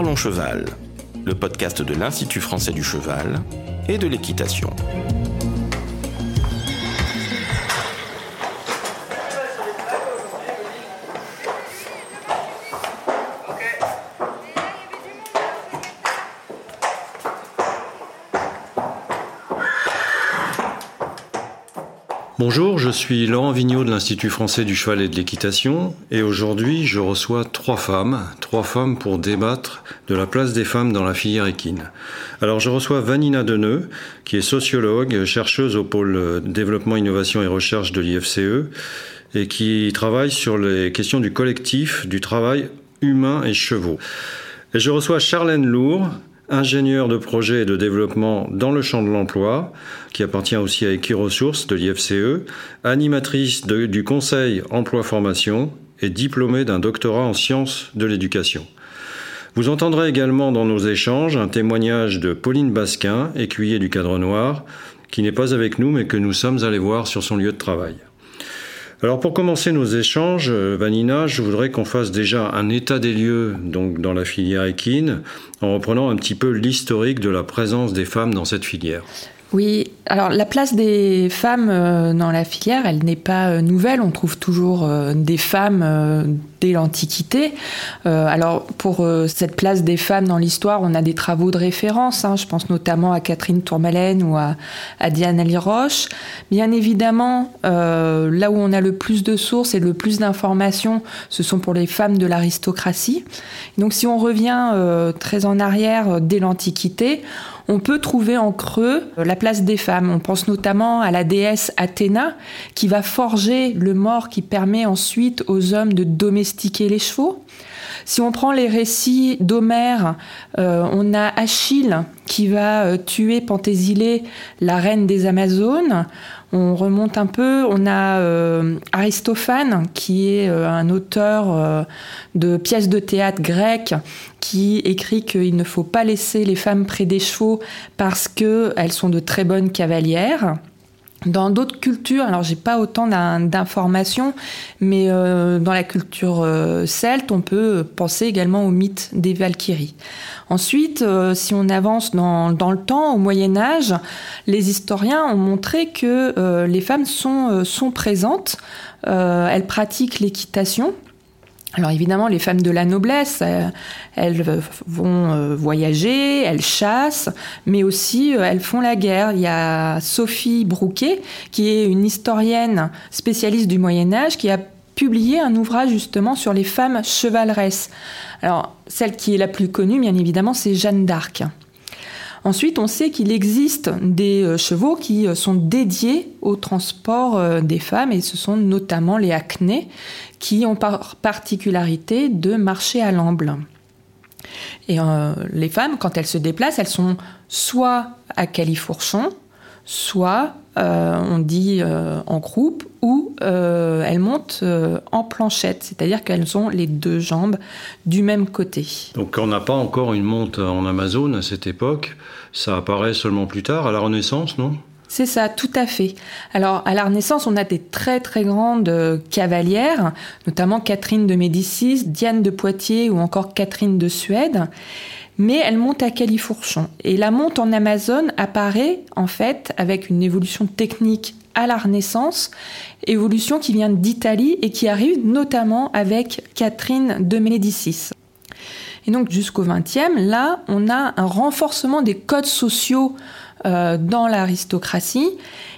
Parlons Cheval, le podcast de l'Institut français du cheval et de l'équitation. Bonjour, je suis Laurent Vigneault de l'Institut français du cheval et de l'équitation et aujourd'hui je reçois trois femmes, trois femmes pour débattre de la place des femmes dans la filière équine. Alors je reçois Vanina Deneux qui est sociologue, chercheuse au pôle développement, innovation et recherche de l'IFCE et qui travaille sur les questions du collectif, du travail humain et chevaux. Et je reçois Charlène Lourd, ingénieure de projet et de développement dans le champ de l'emploi, qui appartient aussi à Equiresources de l'IFCE, animatrice du Conseil Emploi-Formation et diplômée d'un doctorat en sciences de l'éducation. Vous entendrez également dans nos échanges un témoignage de Pauline Basquin, écuyer du cadre noir, qui n'est pas avec nous mais que nous sommes allés voir sur son lieu de travail. Alors pour commencer nos échanges, euh, Vanina, je voudrais qu'on fasse déjà un état des lieux donc dans la filière équine, en reprenant un petit peu l'historique de la présence des femmes dans cette filière. Oui, alors la place des femmes euh, dans la filière, elle n'est pas euh, nouvelle. On trouve toujours euh, des femmes dès l'Antiquité. Alors pour cette place des femmes dans l'histoire, on a des travaux de référence. Hein. Je pense notamment à Catherine Tourmalène ou à, Diane Aliroche. Bien évidemment, là où on a le plus de sources et le plus d'informations, ce sont pour les femmes de l'aristocratie. Donc si on revient très en arrière dès l'Antiquité, on peut trouver en creux la place des femmes. On pense notamment à la déesse Athéna qui va forger le mort qui permet ensuite aux hommes de domestiquer les chevaux. Si on prend les récits d'Homère, euh, on a Achille qui va euh, tuer Penthésile, la reine des Amazones. On remonte un peu, on a euh, Aristophane qui est un auteur de pièces de théâtre grecques qui écrit qu'il ne faut pas laisser les femmes près des chevaux parce qu'elles sont de très bonnes cavalières. Dans d'autres cultures, alors j'ai pas autant d'informations, mais euh, dans la culture euh, celte, on peut penser également au mythe des Valkyries. Ensuite, euh, si on avance dans, dans, le temps, au Moyen Âge, les historiens ont montré que les femmes sont, sont présentes, elles pratiquent l'équitation, alors évidemment, les femmes de la noblesse, euh, elles vont euh, voyager, elles chassent, mais aussi euh, elles font la guerre. Il y a Sophie Brouquet, qui est une historienne spécialiste du Moyen Âge, qui a publié un ouvrage justement sur les femmes chevaleresses. Alors celle qui est la plus connue, bien évidemment, c'est Jeanne d'Arc. Ensuite, on sait qu'il existe des chevaux qui sont dédiés au transport des femmes, et ce sont notamment les acnés, qui ont par particularité de marcher à l'amble. Et euh, les femmes, quand elles se déplacent, elles sont soit à califourchon, soit euh, on dit euh, en croupe, ou elles montent en planchette, c'est-à-dire qu'elles ont les deux jambes du même côté. Donc on n'a pas encore une monte en Amazon à cette époque, ça apparaît seulement plus tard, à la Renaissance, non? C'est ça, tout à fait. Alors, à la Renaissance, on a des très très grandes euh, cavalières, notamment Catherine de Médicis, Diane de Poitiers ou encore Catherine de Suède. Mais elle monte à califourchon. Et la monte en Amazone apparaît en fait avec une évolution technique à la Renaissance, évolution qui vient d'Italie et qui arrive notamment avec Catherine de Médicis. Et donc jusqu'au XXe, là, on a un renforcement des codes sociaux euh, dans l'aristocratie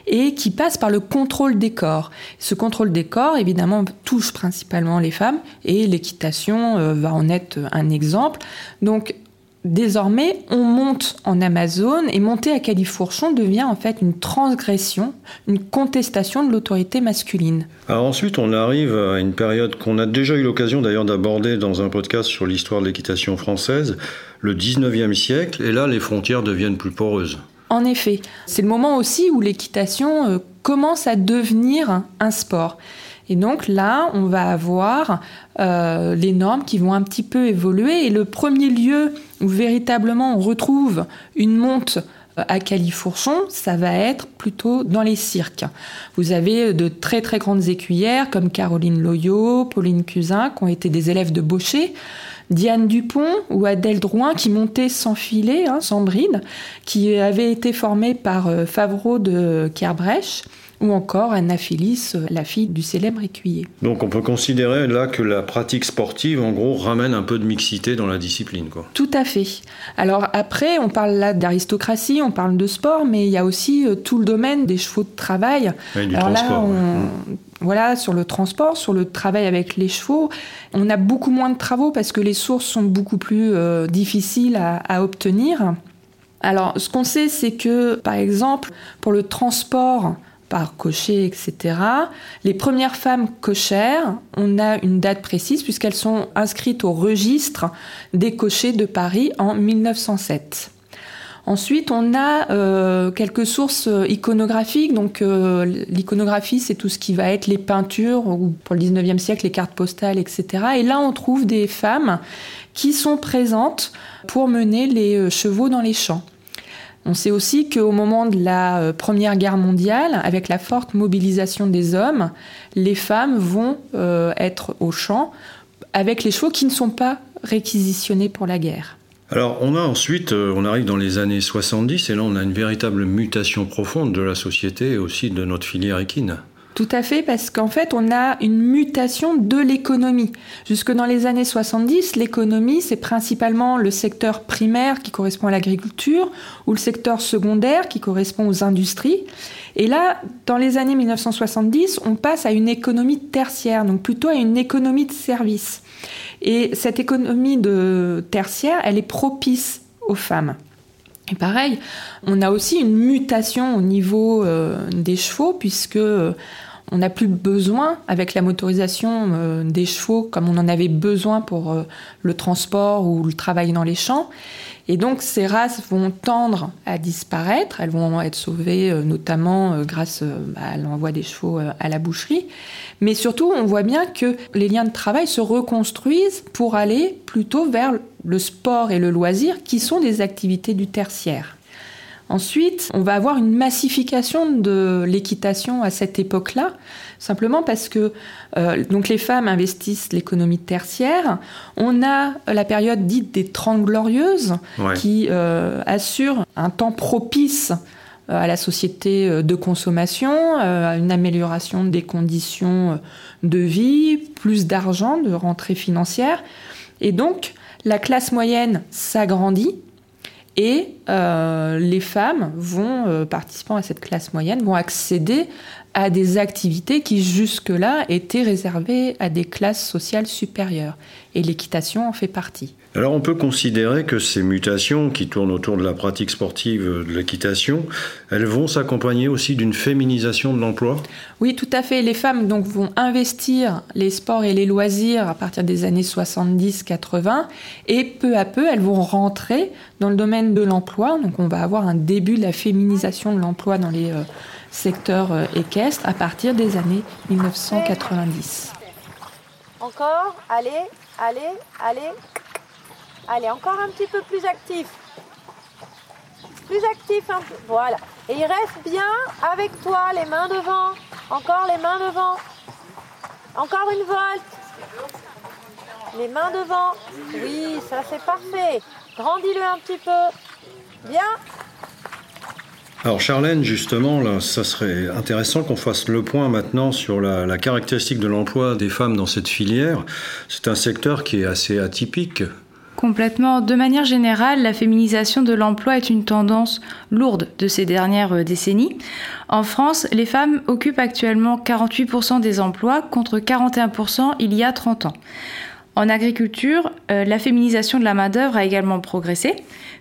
et qui passe par le contrôle des corps. Ce contrôle des corps, évidemment, touche principalement les femmes et l'équitation euh, va en être un exemple. Donc, Désormais, on monte en Amazone et monter à califourchon devient en fait une transgression, une contestation de l'autorité masculine. Alors ensuite, on arrive à une période qu'on a déjà eu l'occasion d'ailleurs d'aborder dans un podcast sur l'histoire de l'équitation française, le 19e siècle, et là les frontières deviennent plus poreuses. En effet, c'est le moment aussi où l'équitation euh, commence à devenir un sport. Et donc là, on va avoir euh, les normes qui vont un petit peu évoluer. Et le premier lieu où véritablement on retrouve une monte à Califourchon, ça va être plutôt dans les cirques. Vous avez de très très grandes écuyères comme Caroline Loyot, Pauline Cusin, qui ont été des élèves de Baucher, Diane Dupont ou Adèle Drouin qui montaient sans filet, hein, sans bride, qui avaient été formées par euh, Favreau de Kerbrèche ou encore Anna Phyllis, la fille du célèbre écuyer. Donc on peut considérer là que la pratique sportive, en gros, ramène un peu de mixité dans la discipline. Quoi. Tout à fait. Alors après, on parle là d'aristocratie, on parle de sport, mais il y a aussi euh, tout le domaine des chevaux de travail. du Alors transport. là, on... Voilà, sur le transport, sur le travail avec les chevaux, on a beaucoup moins de travaux parce que les sources sont beaucoup plus euh, difficiles à, à obtenir. Alors, ce qu'on sait, c'est que, par exemple, pour le transport, par cocher, etc. Les premières femmes cochères, on a une date précise puisqu'elles sont inscrites au registre des cochers de Paris en 1907. Ensuite, on a euh, quelques sources iconographiques. Donc, euh, l'iconographie, c'est tout ce qui va être les peintures, ou pour le 19e siècle, les cartes postales, etc. Et là, on trouve des femmes qui sont présentes pour mener les euh, chevaux dans les champs. On sait aussi qu'au moment de la Première Guerre mondiale, avec la forte mobilisation des hommes, les femmes vont euh, être au champ avec les chevaux qui ne sont pas réquisitionnés pour la guerre. Alors on a ensuite, euh, on arrive dans les années 70 et là on a une véritable mutation profonde de la société et aussi de notre filière équine. Tout à fait, parce qu'en fait, on a une mutation de l'économie. Jusque dans les années 70, l'économie, c'est principalement le secteur primaire qui correspond à l'agriculture ou le secteur secondaire qui correspond aux industries. Et là, dans les années 1970, on passe à une économie tertiaire, donc plutôt à une économie de service. Et cette économie de tertiaire, elle est propice aux femmes. Et pareil, on a aussi une mutation au niveau euh, des chevaux, puisque euh, on n'a plus besoin, avec la motorisation euh, des chevaux, comme on en avait besoin pour le transport ou le travail dans les champs. Et donc ces races vont tendre à disparaître, elles vont être sauvées notamment grâce à l'envoi des chevaux à la boucherie. Mais surtout, on voit bien que les liens de travail se reconstruisent pour aller plutôt vers le sport et le loisir, qui sont des activités du tertiaire. Ensuite, on va avoir une massification de l'équitation à cette époque-là, simplement parce que euh, donc les femmes investissent l'économie tertiaire. On a la période dite des Trente Glorieuses, Ouais. qui euh, assure un temps propice euh, à la société de consommation, à une amélioration des conditions de vie, plus d'argent, de rentrée financière. Et donc, la classe moyenne s'agrandit et euh, les femmes vont, euh, participant à cette classe moyenne, vont accéder à des activités qui jusque-là étaient réservées à des classes sociales supérieures. Et l'équitation en fait partie. Alors on peut considérer que ces mutations qui tournent autour de la pratique sportive de l'équitation, elles vont s'accompagner aussi d'une féminisation de l'emploi? Oui, tout à fait. Les femmes donc vont investir les sports et les loisirs à partir des années 70-80 et peu à peu elles vont rentrer dans le domaine de l'emploi. Donc on va avoir un début de la féminisation de l'emploi dans les euh, secteurs euh, équestres à partir des années 1990. Encore, allez, allez, allez. Allez, encore un petit peu plus actif. Plus actif un peu. Voilà. Et il reste bien avec toi, les mains devant. Encore les mains devant. Encore une volte. Les mains devant. Oui, ça c'est parfait. Grandis-le un petit peu. Bien. Alors Charlène, justement, ça serait intéressant qu'on fasse le point maintenant sur la, la caractéristique de l'emploi des femmes dans cette filière. C'est un secteur qui est assez atypique. Complètement. De manière générale, la féminisation de l'emploi est une tendance lourde de ces dernières euh, décennies. En France, les femmes occupent actuellement 48% des emplois contre 41% il y a 30 ans. En agriculture, euh, la féminisation de la main-d'œuvre a également progressé,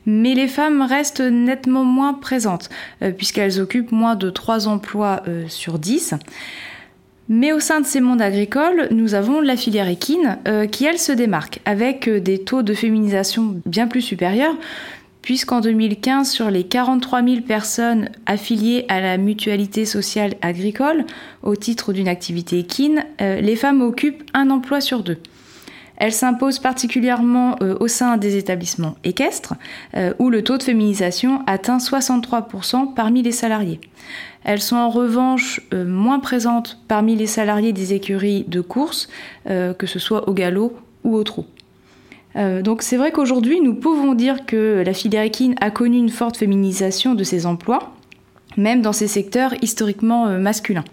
mais les femmes restent nettement moins présentes, euh, puisqu'elles occupent moins de 3 emplois euh, sur 10. Mais au sein de ces mondes agricoles, nous avons la filière équine qui, elle, se démarque avec des taux de féminisation bien plus supérieurs, puisqu'en 2015, sur les 43 000 personnes affiliées à la mutualité sociale agricole au titre d'une activité équine, les femmes occupent un emploi sur deux. Elle s'impose particulièrement euh, au sein des établissements équestres, euh, où le taux de féminisation atteint 63% parmi les salariés. Elles sont en revanche euh, moins présentes parmi les salariés des écuries de course, que ce soit au galop ou au trot. donc c'est vrai qu'aujourd'hui, nous pouvons dire que la filière équine a connu une forte féminisation de ses emplois, même dans ces secteurs historiquement masculins.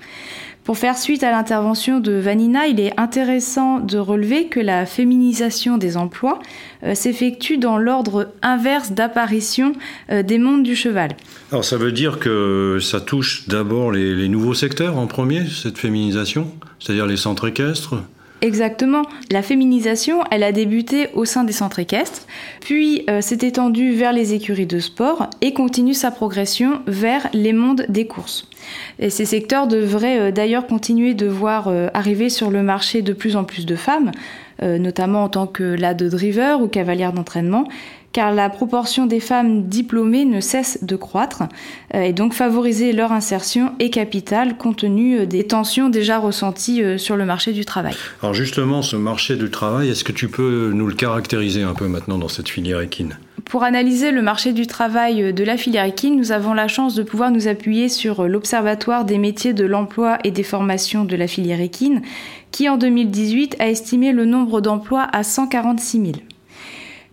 Pour faire suite à l'intervention de Vanina, il est intéressant de relever que la féminisation des emplois euh, s'effectue dans l'ordre inverse d'apparition euh, des mondes du cheval. Alors ça veut dire que ça touche d'abord les nouveaux secteurs en premier, cette féminisation, c'est-à-dire les centres équestres Exactement. La féminisation, elle a débuté au sein des centres équestres, puis euh, s'est étendue vers les écuries de sport et continue sa progression vers les mondes des courses. Ces secteurs devraient euh, d'ailleurs continuer de voir euh, arriver sur le marché de plus en plus de femmes, notamment en tant que lade driver ou cavalière d'entraînement, car la proportion des femmes diplômées ne cesse de croître euh, et donc favoriser leur insertion est capital compte tenu euh, des tensions déjà ressenties euh, sur le marché du travail. Alors justement, ce marché du travail, est-ce que tu peux nous le caractériser un peu maintenant dans cette filière équine? Pour analyser le marché du travail de la filière équine, nous avons la chance de pouvoir nous appuyer sur l'Observatoire des métiers de l'emploi et des formations de la filière équine, qui en 2018 a estimé le nombre d'emplois à 146 000.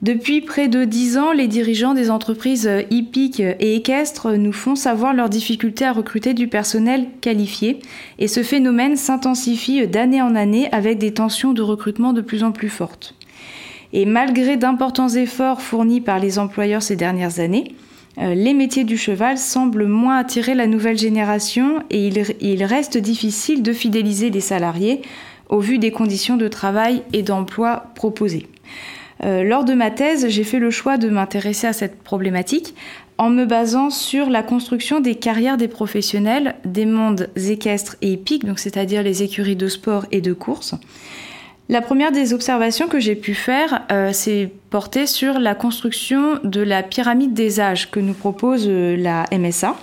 Depuis près de dix ans, les dirigeants des entreprises hippiques et équestres nous font savoir leurs difficultés à recruter du personnel qualifié et ce phénomène s'intensifie d'année en année avec des tensions de recrutement de plus en plus fortes. Et malgré d'importants efforts fournis par les employeurs ces dernières années, euh, les métiers du cheval semblent moins attirer la nouvelle génération et il, reste difficile de fidéliser les salariés au vu des conditions de travail et d'emploi proposées. Euh, lors de ma thèse, j'ai fait le choix de m'intéresser à cette problématique en me basant sur la construction des carrières des professionnels des mondes équestres et hippiques, donc c'est-à-dire les écuries de sport et de course. La première des observations que j'ai pu faire, euh, c'est sur la construction de la pyramide des âges que nous propose euh, la MSA.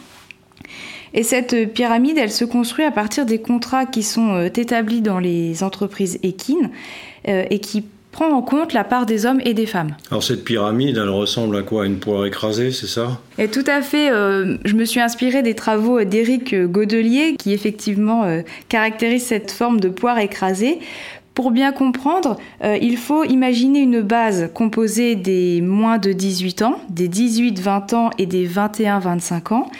Et cette pyramide, elle se construit à partir des contrats qui sont établis dans les entreprises équines et qui prend en compte la part des hommes et des femmes. Alors cette pyramide, elle ressemble à quoi? Une poire écrasée, c'est ça? Et tout à fait. Euh, je me suis inspirée des travaux d'Éric Godelier, qui effectivement euh, caractérise cette forme de poire écrasée. Pour bien comprendre, euh, il faut imaginer une base composée des moins de 18 ans, des 18-20 ans et des 21-25 ans.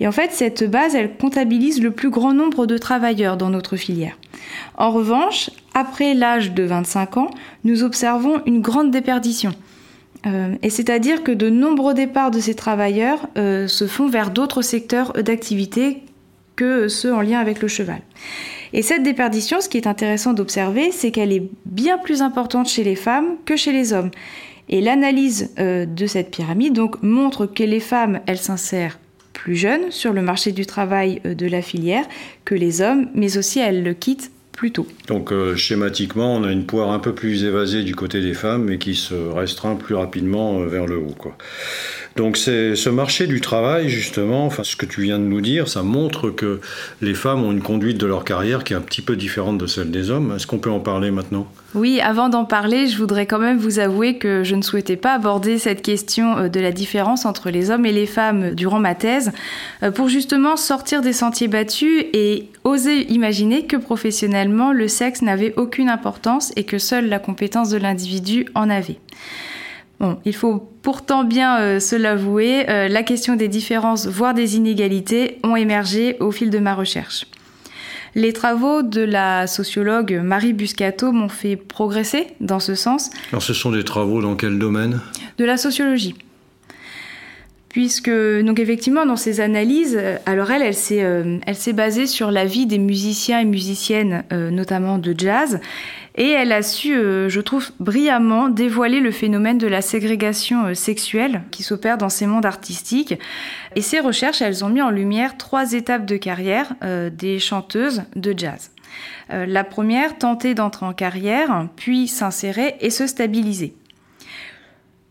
Et en fait, cette base, elle comptabilise le plus grand nombre de travailleurs dans notre filière. En revanche, après l'âge de 25 ans, nous observons une grande déperdition. Euh, et c'est-à-dire que de nombreux départs de ces travailleurs euh, se font vers d'autres secteurs d'activité que ceux en lien avec le cheval. Et cette déperdition, ce qui est intéressant d'observer, c'est qu'elle est bien plus importante chez les femmes que chez les hommes. Et l'analyse euh, de cette pyramide montre que les femmes, elles s'insèrent plus jeunes sur le marché du travail de la filière que les hommes, mais aussi elles le quittent donc euh, schématiquement, on a une poire un peu plus évasée du côté des femmes, mais qui se restreint plus rapidement euh, vers le haut. Donc c'est ce marché du travail, justement, enfin ce que tu viens de nous dire, ça montre que les femmes ont une conduite de leur carrière qui est un petit peu différente de celle des hommes. Est-ce qu'on peut en parler maintenant? Oui, avant d'en parler, je voudrais quand même vous avouer que je ne souhaitais pas aborder cette question euh, de la différence entre les hommes et les femmes durant ma thèse, euh, pour justement sortir des sentiers battus et oser imaginer que professionnellement, le sexe n'avait aucune importance et que seule la compétence de l'individu en avait. Bon, il faut pourtant bien euh, se l'avouer, euh, la question des différences, voire des inégalités, ont émergé au fil de ma recherche. Les travaux de la sociologue Marie Buscato m'ont fait progresser dans ce sens. Alors ce sont des travaux dans quel domaine? De la sociologie. Puisque, donc effectivement, dans ses analyses, euh, alors elle, elle s'est, elle s'est basée sur la vie des musiciens et musiciennes, notamment de jazz, et elle a su, euh, je trouve, brillamment dévoiler le phénomène de la ségrégation euh, sexuelle qui s'opère dans ces mondes artistiques. Et ces recherches, elles ont mis en lumière trois étapes de carrière euh, des chanteuses de jazz. la première, tenter d'entrer en carrière, puis s'insérer et se stabiliser.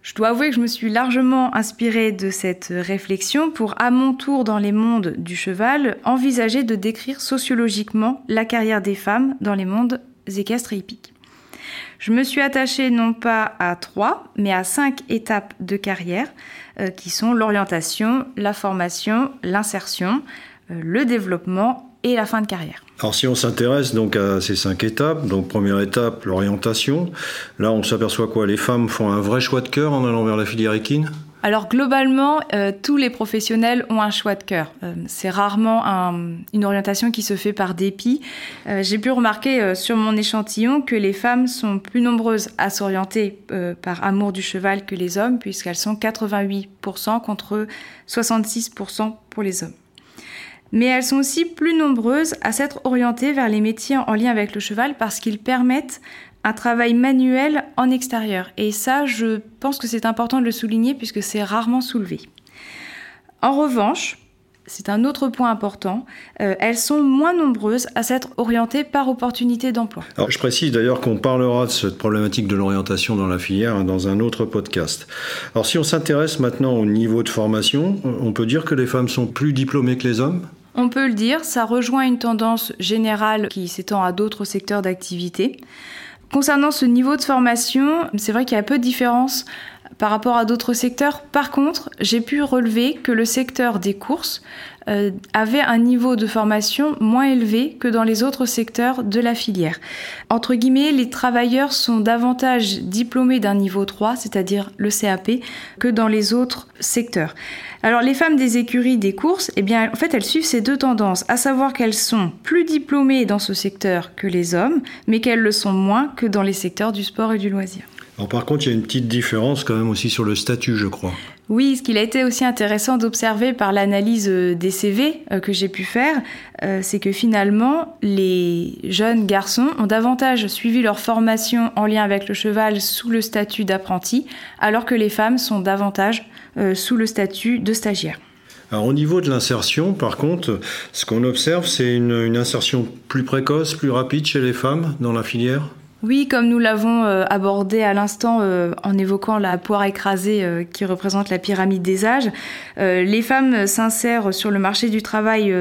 Je dois avouer que je me suis largement inspirée de cette réflexion pour, à mon tour dans les mondes du cheval, envisager de décrire sociologiquement la carrière des femmes dans les mondes équestres et hippiques. Je me suis attachée non pas à trois, mais à cinq étapes de carrière euh, qui sont l'orientation, la formation, l'insertion, euh, le développement et la fin de carrière. Alors si on s'intéresse donc à ces cinq étapes, donc première étape, l'orientation, là on s'aperçoit quoi? Les femmes font un vrai choix de cœur en allant vers la filière équine? Alors globalement, euh, tous les professionnels ont un choix de cœur. Euh, c'est rarement une orientation qui se fait par dépit. Euh, j'ai pu remarquer sur mon échantillon que les femmes sont plus nombreuses à s'orienter par amour du cheval que les hommes, puisqu'elles sont 88% contre 66% pour les hommes. Mais elles sont aussi plus nombreuses à s'être orientées vers les métiers en lien avec le cheval parce qu'ils permettent un travail manuel en extérieur. Et ça, je pense que c'est important de le souligner puisque c'est rarement soulevé. En revanche, c'est un autre point important, euh, elles sont moins nombreuses à s'être orientées par opportunité d'emploi. Alors je précise d'ailleurs qu'on parlera de cette problématique de l'orientation dans la filière dans un autre podcast. Alors si on s'intéresse maintenant au niveau de formation, on peut dire que les femmes sont plus diplômées que les hommes? On peut le dire, ça rejoint une tendance générale qui s'étend à d'autres secteurs d'activité. Concernant ce niveau de formation, c'est vrai qu'il y a peu de différence par rapport à d'autres secteurs. Par contre, j'ai pu relever que le secteur des courses euh, avait un niveau de formation moins élevé que dans les autres secteurs de la filière. Entre guillemets, les travailleurs sont davantage diplômés d'un niveau 3, c'est-à-dire le CAP, que dans les autres secteurs. Alors les femmes des écuries des courses, eh bien en fait elles suivent ces deux tendances, à savoir qu'elles sont plus diplômées dans ce secteur que les hommes, mais qu'elles le sont moins que dans les secteurs du sport et du loisir. Alors par contre, il y a une petite différence quand même aussi sur le statut, je crois. Oui, ce qu'il a été aussi intéressant d'observer par l'analyse euh, des CV euh, que j'ai pu faire, euh, c'est que finalement, les jeunes garçons ont davantage suivi leur formation en lien avec le cheval sous le statut d'apprenti, alors que les femmes sont davantage sous le statut de stagiaire. Alors au niveau de l'insertion, par contre, ce qu'on observe, c'est une insertion plus précoce, plus rapide chez les femmes dans la filière? Oui, comme nous l'avons euh, abordé à l'instant euh, en évoquant la poire écrasée euh, qui représente la pyramide des âges, les femmes s'insèrent sur le marché du travail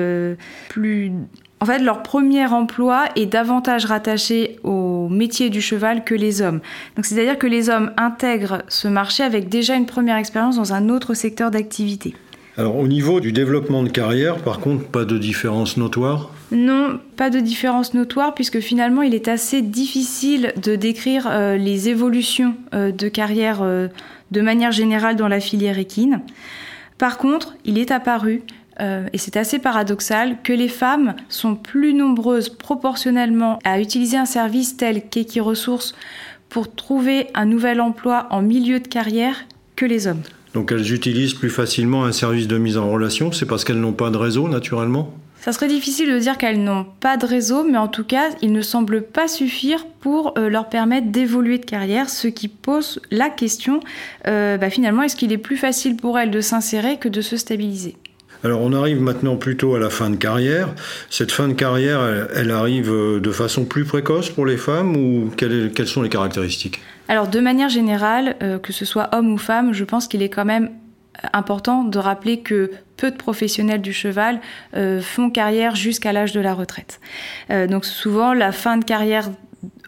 plus... En fait, leur premier emploi est davantage rattaché au métier du cheval que les hommes. Donc, c'est-à-dire que les hommes intègrent ce marché avec déjà une première expérience dans un autre secteur d'activité. Alors au niveau du développement de carrière, par contre, pas de différence notoire Non, pas de différence notoire puisque finalement il est assez difficile de décrire euh, les évolutions euh, de carrière euh, de manière générale dans la filière équine. Par contre, il est apparu, et c'est assez paradoxal, que les femmes sont plus nombreuses proportionnellement à utiliser un service tel qu'Equiresources pour trouver un nouvel emploi en milieu de carrière que les hommes. Donc elles utilisent plus facilement un service de mise en relation, c'est parce qu'elles n'ont pas de réseau naturellement? Ça serait difficile de dire qu'elles n'ont pas de réseau, mais en tout cas, il ne semble pas suffire pour euh, leur permettre d'évoluer de carrière, ce qui pose la question, euh, bah, finalement, est-ce qu'il est plus facile pour elles de s'insérer que de se stabiliser? Alors on arrive maintenant plutôt à la fin de carrière. Cette fin de carrière, elle, arrive euh, de façon plus précoce pour les femmes ou quelles, sont les caractéristiques? Alors de manière générale, euh, que ce soit homme ou femme, je pense qu'il est quand même important de rappeler que peu de professionnels du cheval euh, font carrière jusqu'à l'âge de la retraite. donc souvent, la fin de carrière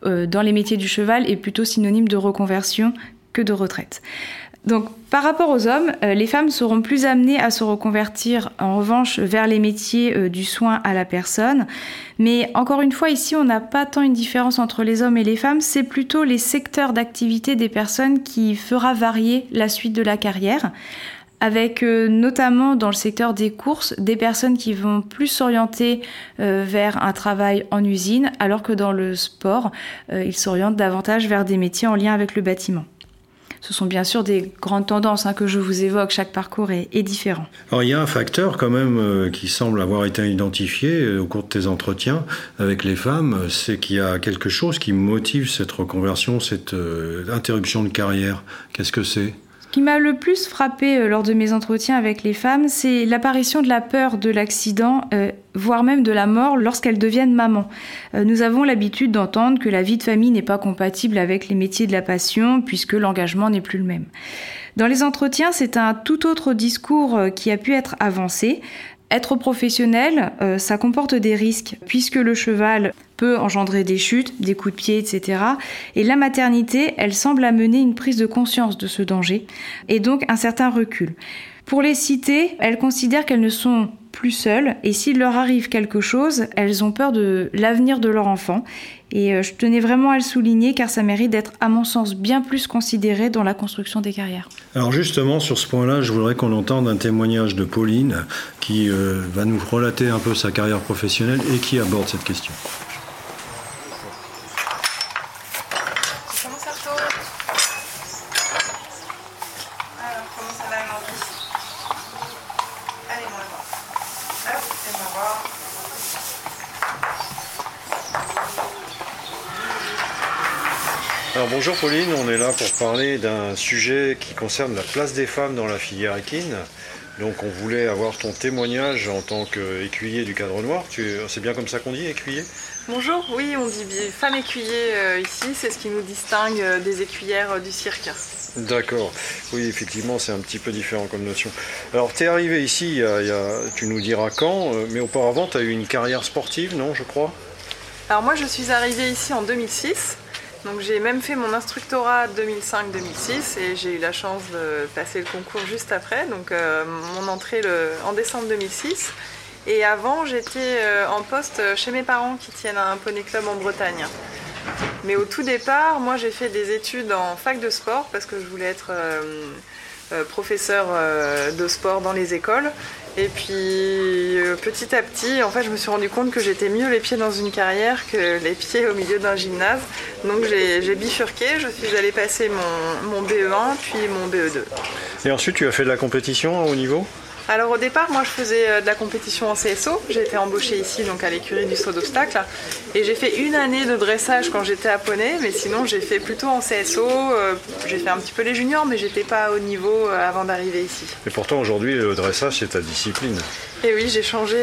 dans les métiers du cheval est plutôt synonyme de reconversion que de retraite. Donc, par rapport aux hommes, euh, les femmes seront plus amenées à se reconvertir en revanche vers les métiers euh, du soin à la personne. Mais encore une fois, ici, on n'a pas tant une différence entre les hommes et les femmes, c'est plutôt les secteurs d'activité des personnes qui fera varier la suite de la carrière avec euh, notamment dans le secteur des courses des personnes qui vont plus s'orienter vers un travail en usine, alors que dans le sport, ils s'orientent davantage vers des métiers en lien avec le bâtiment. Ce sont bien sûr des grandes tendances hein, que je vous évoque, chaque parcours est, différent. Alors il y a un facteur quand même euh, qui semble avoir été identifié euh, au cours de tes entretiens avec les femmes, c'est qu'il y a quelque chose qui motive cette reconversion, cette euh, interruption de carrière. Qu'est-ce que c'est? Qui m'a le plus frappé euh, lors de mes entretiens avec les femmes, c'est l'apparition de la peur de l'accident, euh, voire même de la mort lorsqu'elles deviennent mamans. Euh, nous avons l'habitude d'entendre que la vie de famille n'est pas compatible avec les métiers de la passion, puisque l'engagement n'est plus le même. Dans les entretiens, c'est un tout autre discours qui a pu être avancé. Être professionnel, euh, ça comporte des risques, puisque le cheval peut engendrer des chutes, des coups de pied, etc. Et la maternité, elle semble amener une prise de conscience de ce danger, et donc un certain recul. Pour les citer, elles considèrent qu'elles ne sont plus seules et s'il leur arrive quelque chose, elles ont peur de l'avenir de leur enfant. Et euh, je tenais vraiment à le souligner car ça mérite d'être, à mon sens, bien plus considéré dans la construction des carrières. Alors justement, sur ce point-là, je voudrais qu'on entende un témoignage de Pauline qui euh, va nous relater un peu sa carrière professionnelle et qui aborde cette question. Alors bonjour Pauline, on est là pour parler d'un sujet qui concerne la place des femmes dans la filière équine. Donc on voulait avoir ton témoignage en tant qu'écuyer du cadre noir. C'est bien comme ça qu'on dit, écuyer? Bonjour, oui, on dit femme écuyer euh, ici, c'est ce qui nous distingue euh, des écuyères euh, du cirque. D'accord, oui, effectivement, c'est un petit peu différent comme notion. Alors, tu es arrivé ici, tu nous diras quand, mais auparavant, tu as eu une carrière sportive, non, je crois? Alors, moi, je suis arrivée ici en 2006. Donc j'ai même fait mon instructorat 2005-2006 et j'ai eu la chance de passer le concours juste après, donc euh, mon entrée en décembre 2006. Et avant, j'étais euh, en poste chez mes parents qui tiennent un poney club en Bretagne. Mais au tout départ, moi j'ai fait des études en fac de sport parce que je voulais être euh, professeur de sport dans les écoles. Et puis euh, petit à petit, en fait, je me suis rendu compte que j'étais mieux les pieds dans une carrière que les pieds au milieu d'un gymnase. Donc j'ai bifurqué, je suis allée passer mon, mon BE1 puis mon BE2. Et ensuite, tu as fait de la compétition à haut niveau? Alors au départ, moi je faisais euh, de la compétition en CSO. J'ai été embauchée ici donc à l'écurie du saut d'obstacle et j'ai fait une année de dressage quand j'étais à Poney, mais sinon j'ai fait plutôt en CSO. Euh, j'ai fait un petit peu les juniors, mais j'étais pas haut niveau euh, avant d'arriver ici. Et pourtant aujourd'hui le dressage c'est ta discipline. Et oui, j'ai changé,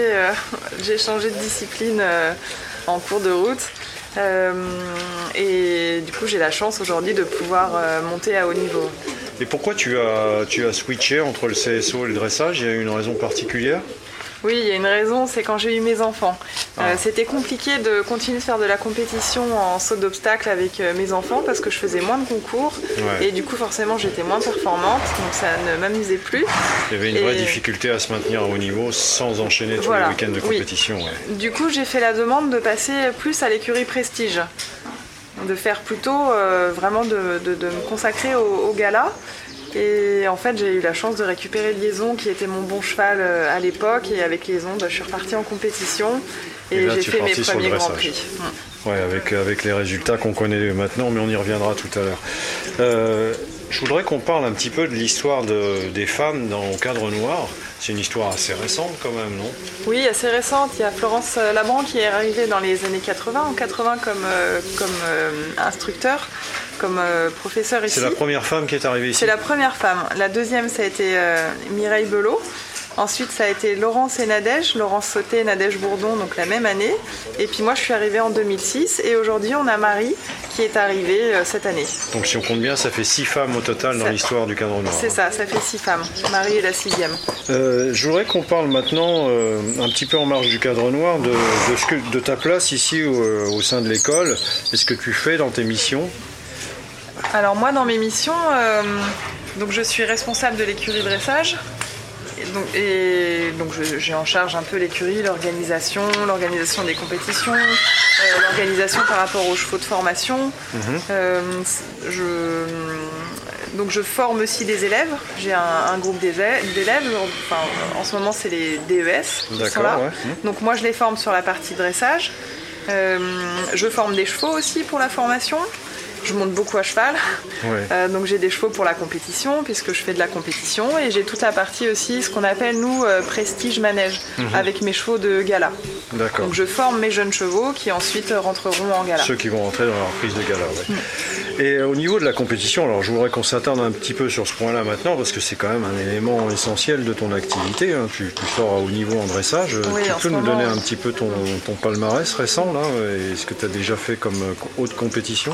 j'ai changé de discipline en cours de route. Et du coup, j'ai la chance aujourd'hui de pouvoir monter à haut niveau. Et pourquoi tu as, tu as switché entre le CSO et le dressage? Il y a une raison particulière? Oui, il y a une raison, c'est quand j'ai eu mes enfants. Euh, ah. C'était compliqué de continuer de faire de la compétition en saut d'obstacle avec euh, mes enfants parce que je faisais moins de concours et du coup forcément j'étais moins performante, donc ça ne m'amusait plus. Il y avait une vraie difficulté à se maintenir haut niveau sans enchaîner tous les week-ends de compétition. Du coup j'ai fait la demande de passer plus à l'écurie Prestige de faire plutôt euh, vraiment de, me consacrer au, gala. Et en fait, j'ai eu la chance de récupérer Liaison, qui était mon bon cheval euh, à l'époque. Et avec Liaison, bah, je suis repartie en compétition et, j'ai fait mes premiers grands prix. Mm. Ouais, avec, avec les résultats qu'on connaît maintenant, mais on y reviendra tout à l'heure. Euh, je voudrais qu'on parle un petit peu de l'histoire des femmes dans le cadre noir. C'est une histoire assez récente quand même, non? Oui, assez récente. Il y a Florence Labran qui est arrivée dans les années 80, en 80 comme, euh, comme euh, instructeur, comme euh, professeur ici. C'est la première femme qui est arrivée ici C'est la première femme. La deuxième, ça a été Mireille Belot. Ensuite, ça a été Laurence et Nadège, Laurence Sauté et Nadège Bourdon, donc la même année. Et puis moi, je suis arrivée en 2006 et aujourd'hui, on a Marie qui est arrivée euh, cette année. Donc si on compte bien, ça fait six femmes au total dans l'histoire du cadre noir. C'est ça, ça fait six femmes. Marie est la sixième. Euh, je voudrais qu'on parle maintenant, euh, un petit peu en marge du cadre noir, de, de, ta place ici au, sein de l'école et ce que tu fais dans tes missions. Alors moi, dans mes missions, donc je suis responsable de l'écurie dressage et donc j'ai en charge un peu l'écurie, l'organisation, l'organisation des compétitions, euh, l'organisation par rapport aux chevaux de formation. Mhm. Euh, donc je forme aussi des élèves. J'ai un, groupe d'élèves. en ce moment, c'est les DES qui sont là. Donc moi, je les forme sur la partie dressage. Euh, je forme des chevaux aussi pour la formation je monte beaucoup à cheval. Euh, donc j'ai des chevaux pour la compétition, puisque je fais de la compétition. Et j'ai toute la partie aussi, ce qu'on appelle, nous, euh, prestige manège, mhm. avec mes chevaux de gala. D'accord. Donc je forme mes jeunes chevaux qui ensuite rentreront en gala. Ceux qui vont rentrer dans leur prise de gala, oui. Mm. Et au niveau de la compétition, alors je voudrais qu'on s'attarde un petit peu sur ce point-là maintenant, parce que c'est quand même un élément essentiel de ton activité. Hein. Tu, sors à haut niveau en dressage. tu peux nous donner un petit peu ton, ton palmarès récent, là Est-ce que tu as déjà fait comme euh, haute compétition?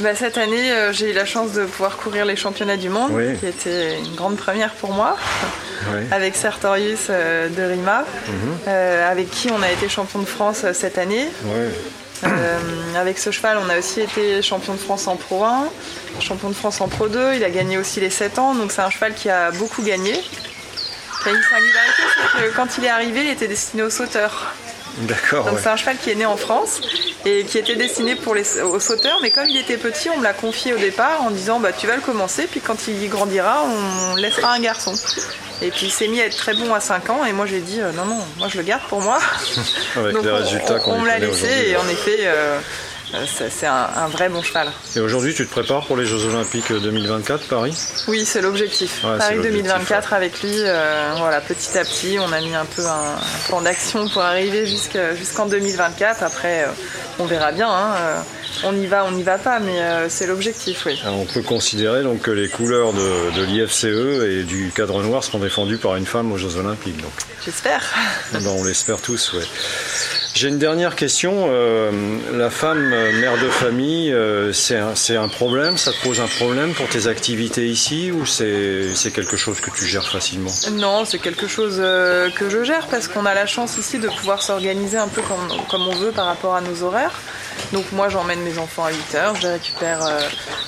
Bah, Cette année, euh, j'ai eu la chance de pouvoir courir les championnats du monde, qui était une grande première pour moi, avec Sertorius euh, de Rima, mhm. euh, avec qui on a été champion de France cette année. avec ce cheval, on a aussi été champion de France en Pro 1, champion de France en Pro 2. Il a gagné aussi les 7 ans, donc c'est un cheval qui a beaucoup gagné. Qui a une singularité, c'est que quand il est arrivé, il était destiné aux sauteurs. D'accord. Donc c'est un cheval qui est né en France et qui était destiné pour les, aux sauteurs, mais comme il était petit, on me l'a confié au départ en disant bah tu vas le commencer, puis quand il grandira, on laissera un garçon. Et puis il s'est mis à être très bon à 5 ans et moi j'ai dit euh, non non, moi je le garde pour moi. Avec les résultats qu'on On, me l'a laissé et en effet euh, c'est un, vrai bon cheval. Et aujourd'hui, tu te prépares pour les Jeux Olympiques 2024, Paris? Oui, c'est l'objectif. Paris 2024 avec lui, euh, voilà, petit à petit, on a mis un peu un, plan d'action pour arriver jusqu'en 2024. Après, euh, on verra bien. Hein, on y va, on n'y va pas, mais c'est l'objectif, oui. on peut considérer donc que les couleurs de, l'IFCE et du cadre noir seront défendues par une femme aux Jeux Olympiques. J'espère. Eh ben, on l'espère tous, oui. J'ai une dernière question. Euh, la femme euh, mère de famille, euh, c'est un, problème? Ça te pose un problème pour tes activités ici ou c'est quelque chose que tu gères facilement? Non, c'est quelque chose que je gère parce qu'on a la chance ici de pouvoir s'organiser un peu comme on veut par rapport à nos horaires. Donc moi j'emmène mes enfants à 8h, je les récupère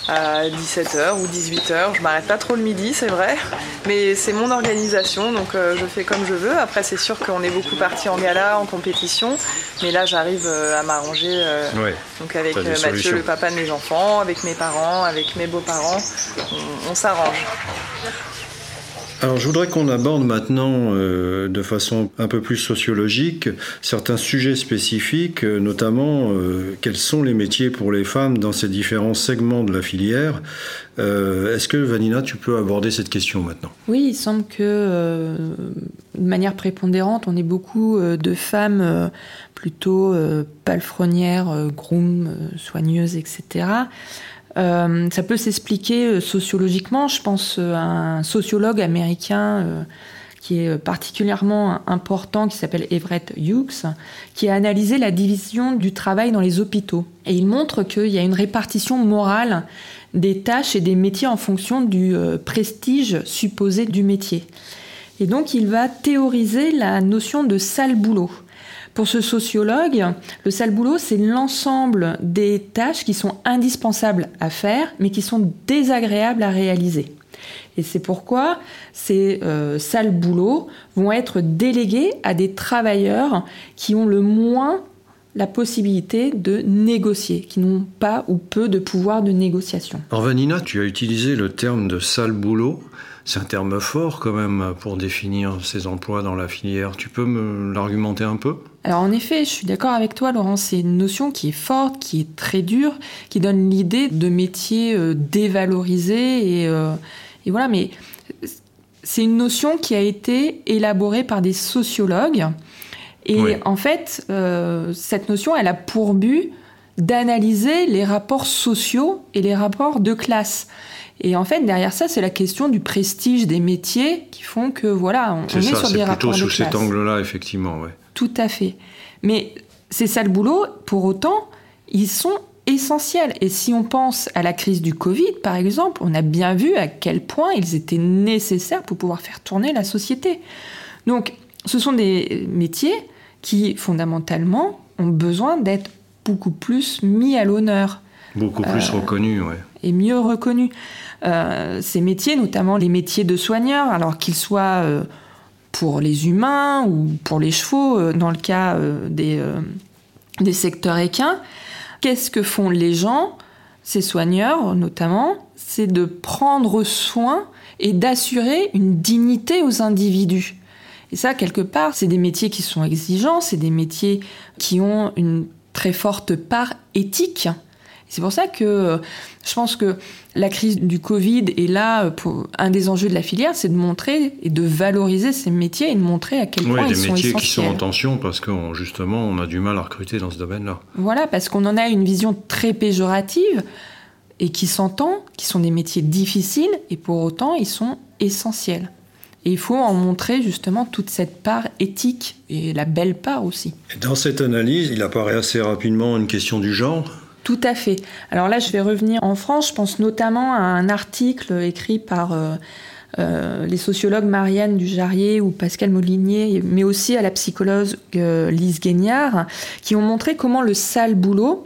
à 17h ou 18h. Je m'arrête pas trop le midi, c'est vrai, mais c'est mon organisation, donc je fais comme je veux. Après c'est sûr qu'on est beaucoup parti en gala, en compétition, mais là, j'arrive euh, à m'arranger euh, donc avec euh, Mathieu, le papa de mes enfants, avec mes parents, avec mes beaux-parents. On, s'arrange. Alors je voudrais qu'on aborde maintenant de façon un peu plus sociologique certains sujets spécifiques, notamment quels sont les métiers pour les femmes dans ces différents segments de la filière. Est-ce que Vanina, tu peux aborder cette question maintenant? Oui, il semble que de manière prépondérante, on ait beaucoup de femmes plutôt euh, palefrenière, euh, groom, euh, ça peut s'expliquer sociologiquement. Je pense à un sociologue américain qui est particulièrement important, qui s'appelle Everett Hughes, qui a analysé la division du travail dans les hôpitaux. Et il montre qu'il y a une répartition morale des tâches et des métiers en fonction du prestige supposé du métier. Et donc il va théoriser la notion de sale boulot. Pour ce sociologue, le sale boulot, c'est l'ensemble des tâches qui sont indispensables à faire, mais qui sont désagréables à réaliser. Et c'est pourquoi ces euh, sales boulots vont être délégués à des travailleurs qui ont le moins la possibilité de négocier, qui n'ont pas ou peu de pouvoir de négociation. Alors Vanina, tu as utilisé le terme de sale boulot. C'est un terme fort quand même pour définir ces emplois dans la filière. Tu peux me l'argumenter un peu? Alors en effet, je suis d'accord avec toi, Laurent, c'est une notion qui est forte, qui est très dure, qui donne l'idée de métiers euh, dévalorisés et, euh, et voilà. Mais c'est une notion qui a été élaborée par des sociologues et en fait, euh, cette notion, elle a pour but d'analyser les rapports sociaux et les rapports de classe. Et en fait, derrière ça, c'est la question du prestige des métiers qui font que voilà, on, est, sur des rapports de. C'est plutôt sous cet angle-là, effectivement, ouais. Tout à fait. Mais c'est ça le boulot. Pour autant, ils sont essentiels. Et si on pense à la crise du Covid, par exemple, on a bien vu à quel point ils étaient nécessaires pour pouvoir faire tourner la société. Donc, ce sont des métiers qui, fondamentalement, ont besoin d'être beaucoup plus mis à l'honneur. Beaucoup plus euh, reconnus, oui. Et mieux reconnus. Euh, ces métiers, notamment les métiers de soigneurs, alors qu'ils soient euh, pour les humains ou pour les chevaux, dans le cas des, des secteurs équins, qu'est-ce que font les gens, ces soigneurs notamment? C'est de prendre soin et d'assurer une dignité aux individus. Et ça, quelque part, c'est des métiers qui sont exigeants, c'est des métiers qui ont une très forte part éthique. C'est pour ça que euh, je pense que la crise du Covid est là euh, pour un des enjeux de la filière, c'est de montrer et de valoriser ces métiers et de montrer à quel point ils sont essentiels. des métiers qui sont en tension parce que justement on a du mal à recruter dans ce domaine-là. Voilà, parce qu'on en a une vision très péjorative et qui s'entend, qui sont des métiers difficiles et pour autant ils sont essentiels. Et il faut en montrer justement toute cette part éthique et la belle part aussi. Dans cette analyse, il apparaît assez rapidement une question du genre. Tout à fait. Alors là, je vais revenir en France. Je pense notamment à un article écrit par euh, euh, les sociologues Marianne Dujarrier ou Pascal Molinier, mais aussi à la psychologue euh, Lise Guignard, qui ont montré comment le sale boulot,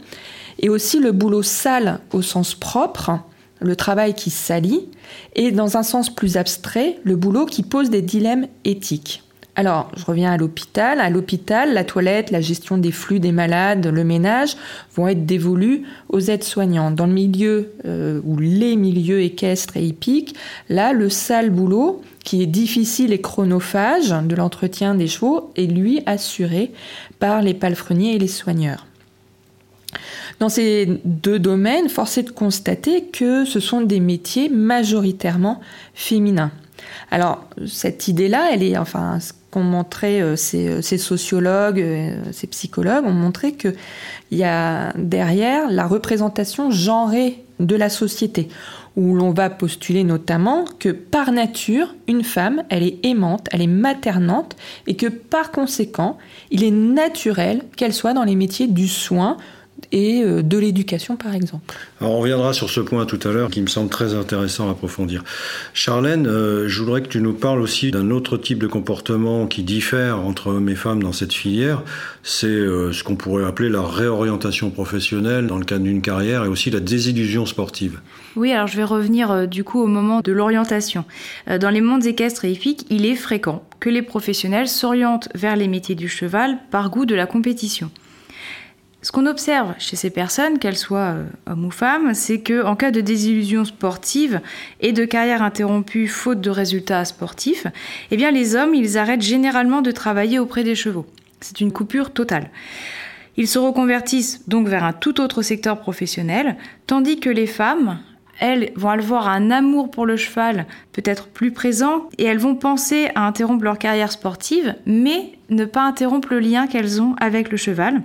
et aussi le boulot sale au sens propre, le travail qui salit, et dans un sens plus abstrait, le boulot qui pose des dilemmes éthiques. Alors, je reviens à l'hôpital. À l'hôpital, la toilette, la gestion des flux des malades, le ménage vont être dévolus aux aides-soignants. Dans le milieu euh, ou les milieux équestres et hippiques, là, le sale boulot, qui est difficile et chronophage de l'entretien des chevaux, est lui assuré par les palefreniers et les soigneurs. Dans ces deux domaines, force est de constater que ce sont des métiers majoritairement féminins. Alors, cette idée-là, elle est, enfin, qu'ont montré euh, euh, ces, sociologues, euh, ces psychologues, ont montré qu'il y a derrière la représentation genrée de la société, où l'on va postuler notamment que par nature, une femme, elle est aimante, elle est maternante, et que par conséquent, il est naturel qu'elle soit dans les métiers du soin, et euh, de l'éducation, par exemple. Alors on reviendra sur ce point tout à l'heure qui me semble très intéressant à approfondir. Charlène, euh, je voudrais que tu nous parles aussi d'un autre type de comportement qui diffère entre hommes et femmes dans cette filière. C'est euh, ce qu'on pourrait appeler la réorientation professionnelle dans le cadre d'une carrière et aussi la désillusion sportive. Oui, alors je vais revenir du coup au moment de l'orientation. dans les mondes équestres et hippiques, il est fréquent que les professionnels s'orientent vers les métiers du cheval par goût de la compétition. Ce qu'on observe chez ces personnes, qu'elles soient euh, hommes ou femmes, c'est que en cas de désillusion sportive et de carrière interrompue faute de résultats sportifs, eh bien les hommes, ils arrêtent généralement de travailler auprès des chevaux. C'est une coupure totale. Ils se reconvertissent donc vers un tout autre secteur professionnel, tandis que les femmes, elles vont avoir un amour pour le cheval peut-être plus présent et elles vont penser à interrompre leur carrière sportive, mais ne pas interrompre le lien qu'elles ont avec le cheval.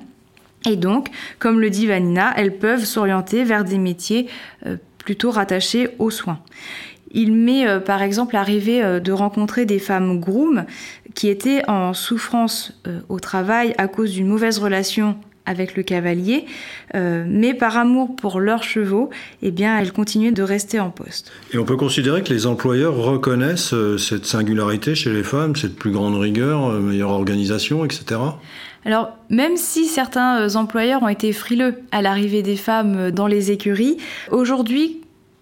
Et donc, comme le dit Vanina, elles peuvent s'orienter vers des métiers euh, plutôt rattachés aux soins. Il m'est euh, par exemple arrivé euh, de rencontrer des femmes groom qui étaient en souffrance au travail à cause d'une mauvaise relation avec le cavalier, mais par amour pour leurs chevaux, eh bien, elles continuaient de rester en poste. Et on peut considérer que les employeurs reconnaissent cette singularité chez les femmes, cette plus grande rigueur, meilleure organisation, etc. Alors, même si certains euh, employeurs ont été frileux à l'arrivée des femmes euh, dans les écuries, aujourd'hui,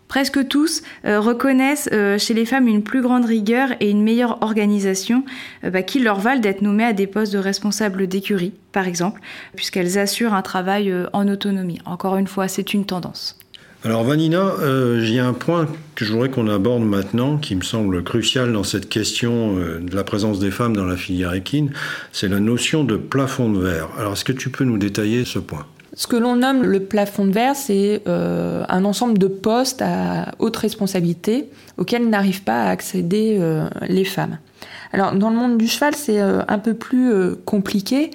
presque tous euh, reconnaissent chez les femmes une plus grande rigueur et une meilleure organisation bah, qui leur valent d'être nommées à des postes de responsables d'écurie, par exemple, puisqu'elles assurent un travail en autonomie. Encore une fois, c'est une tendance. Alors Vanina, euh, a un point que je voudrais qu'on aborde maintenant, qui me semble crucial dans cette question euh, de la présence des femmes dans la filière équine, c'est la notion de plafond de verre. Alors est-ce que tu peux nous détailler ce point? Ce que l'on nomme le plafond de verre, c'est euh, un ensemble de postes à haute responsabilité auxquels n'arrivent pas à accéder les femmes. Alors dans le monde du cheval, c'est un peu plus compliqué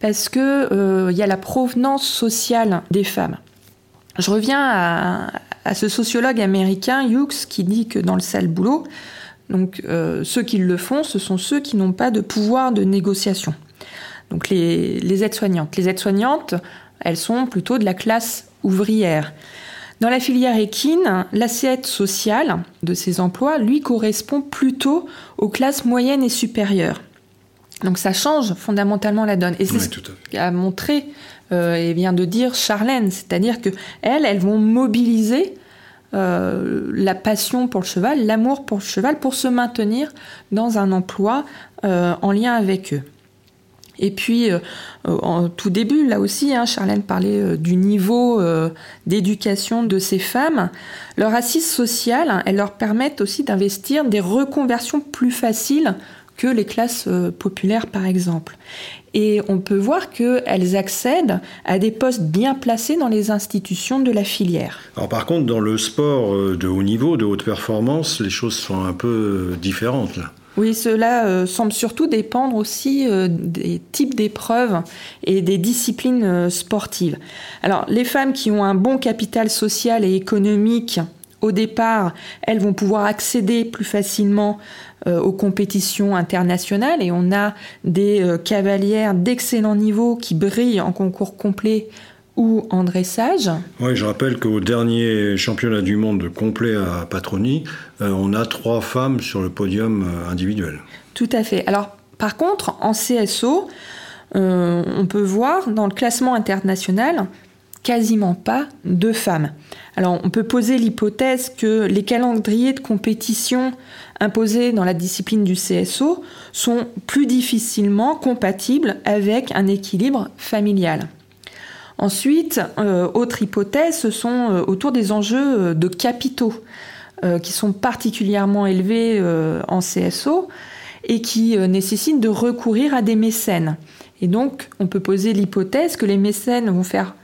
parce que il y a la provenance sociale des femmes. Je reviens à, ce sociologue américain Hughes qui dit que dans le sale boulot, euh, ceux qui le font, ce sont ceux qui n'ont pas de pouvoir de négociation. Donc les, aides-soignantes. Les aides-soignantes, elles sont plutôt de la classe ouvrière. Dans la filière équine, l'assiette sociale de ces emplois, lui, correspond plutôt aux classes moyennes et supérieures. Donc ça change fondamentalement la donne. Et c'est ce qu'a montré euh, et vient de dire Charlène, c'est-à-dire que elles, elles vont mobiliser euh, la passion pour le cheval, l'amour pour le cheval, pour se maintenir dans un emploi euh, en lien avec eux. Et puis, en tout début, là aussi, hein, Charlène parlait du niveau d'éducation de ces femmes. Leur assise sociale, hein, elles leur permettent aussi d'investir des reconversions plus faciles que les classes euh, populaires, par exemple. Et on peut voir qu'elles accèdent à des postes bien placés dans les institutions de la filière. Alors par contre, dans le sport euh, de haut niveau, de haute performance, les choses sont un peu euh, différentes là. Oui, cela semble surtout dépendre aussi des types d'épreuves et des disciplines sportives. Alors, les femmes qui ont un bon capital social et économique au départ, elles vont pouvoir accéder plus facilement euh, aux compétitions internationales et on a des euh, cavalières d'excellent niveau qui brillent en concours complet ou en dressage. Oui, je rappelle qu'au dernier championnat du monde complet à Patroni, euh, on a trois femmes sur le podium euh, individuel. Tout à fait. Alors, par contre, en CSO, euh, on peut voir dans le classement international quasiment pas de femmes. Alors, on peut poser l'hypothèse que les calendriers de compétition imposés dans la discipline du CSO sont plus difficilement compatibles avec un équilibre familial. Ensuite, euh, autre hypothèse, ce sont euh, autour des enjeux euh, de capitaux qui sont particulièrement élevés en CSO et qui nécessitent de recourir à des mécènes. Et donc, on peut poser l'hypothèse que les mécènes vont faire